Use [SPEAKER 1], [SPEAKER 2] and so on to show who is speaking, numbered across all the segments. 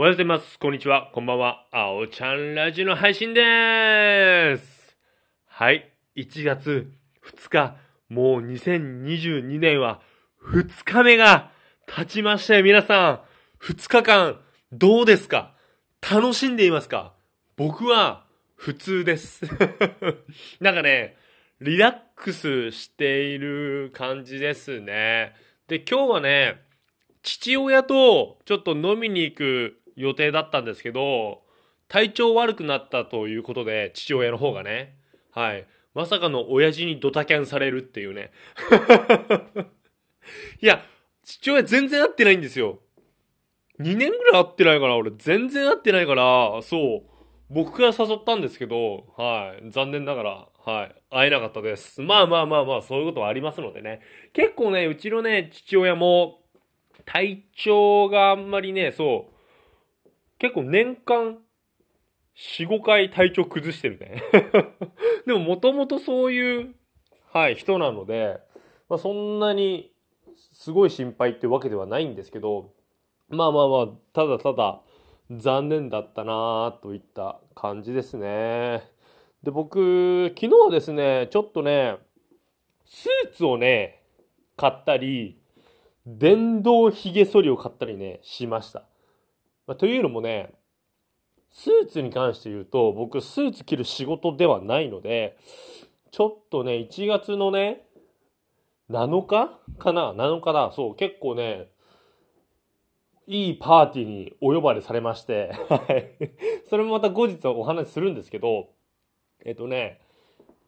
[SPEAKER 1] おはようございます。こんにちは。こんばんは。あおちゃんラジオの配信でーす。はい。1月2日。もう2022年は2日目が経ちましたよ。皆さん。2日間どうですか？楽しんでいますか？僕は普通です。なんかね、リラックスしている感じですね。で、今日はね、父親とちょっと飲みに行く予定だったんですけど、体調悪くなったということで、父親の方がね。はい。まさかの親父にドタキャンされるっていうね。いや、父親全然会ってないんですよ。2年ぐらい会ってないから、俺全然会ってないから、そう。僕が誘ったんですけど、はい。残念ながら、はい。会えなかったです。まあまあまあまあ、そういうことはありますのでね。結構ね、うちのね、父親も、体調があんまりね、そう。結構年間、4、5回体調崩してるね。でももともとそういう、はい、人なので、まあそんなに、すごい心配ってわけではないんですけど、まあまあまあ、ただただ、残念だったなといった感じですね。で、僕、昨日ですね、ちょっとね、スーツをね、買ったり、電動髭剃りを買ったりね、しました。まあ、というのもね、スーツに関して言うと、僕、スーツ着る仕事ではないので、ちょっとね、1月のね、7日かな ?7 日だ。そう、結構ね、いいパーティーにお呼ばれされまして、はい。それもまた後日お話しするんですけど、えっとね、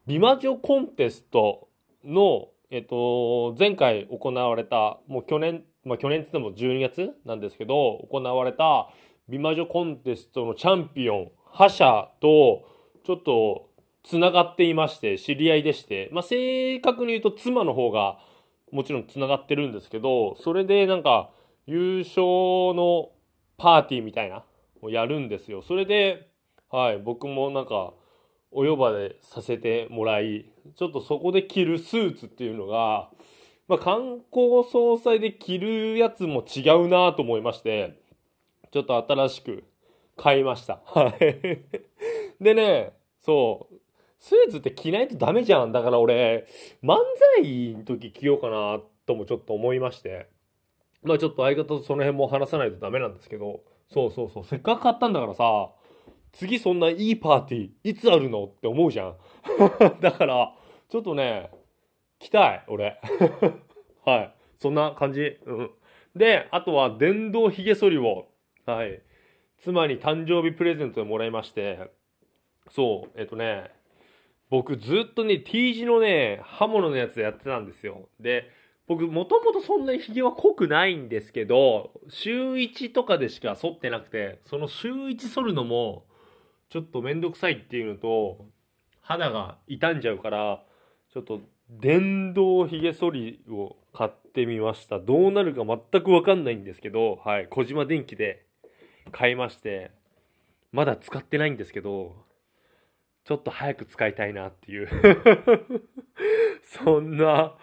[SPEAKER 1] 美魔女コンテストの、えっと、前回行われた、もう去年、まあ去年って言っても12月なんですけど、行われた美魔女コンテストのチャンピオン、覇者と、ちょっと、つながっていまして、知り合いでして、まあ正確に言うと妻の方が、もちろんつながってるんですけど、それでなんか、優勝のパーティーみたいな、をやるんですよ。それで、はい、僕もなんか、お呼ばれさせてもらい、ちょっとそこで着るスーツっていうのが、まあ、観光総裁で着るやつも違うなと思いまして、ちょっと新しく買いました。はい。でね、そう、スーツって着ないとダメじゃん。だから俺、漫才の時着ようかなともちょっと思いまして。まあちょっと相方とその辺も話さないとダメなんですけど、そうそうそう、せっかく買ったんだからさ、次そんないいパーティー、いつあるのって思うじゃん。だから、ちょっとね、来たい、俺。はい。そんな感じ。うん。で、あとは電動髭剃りを、はい。妻に誕生日プレゼントでもらいまして、そう、えっとね、僕ずっとね、T 字のね、刃物のやつやってたんですよ。で、僕もともとそんなに髭は濃くないんですけど、週1とかでしか剃ってなくて、その週1剃るのも、ちょっとめんどくさいっていうのと、肌が傷んじゃうから、ちょっと電動髭剃りを買ってみました。どうなるか全くわかんないんですけど、はい、小島電機で買いまして、まだ使ってないんですけど、ちょっと早く使いたいなっていう。そんな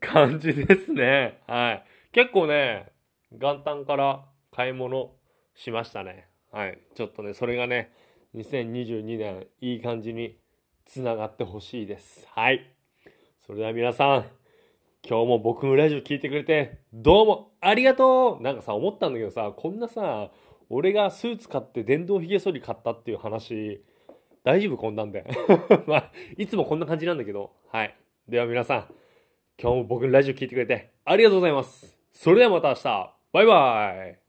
[SPEAKER 1] 感じですね。はい。結構ね、元旦から買い物しましたね。はい。ちょっとね、それがね、2022年いい感じにつながってほしいです。はい。それでは皆さん、今日も僕のラジオ聞いてくれて、どうもありがとうなんかさ、思ったんだけどさ、こんなさ、俺がスーツ買って電動髭剃り買ったっていう話、大丈夫こんなんで。まあ、いつもこんな感じなんだけど。はい。では皆さん、今日も僕のラジオ聞いてくれてありがとうございます。それではまた明日。バイバイ。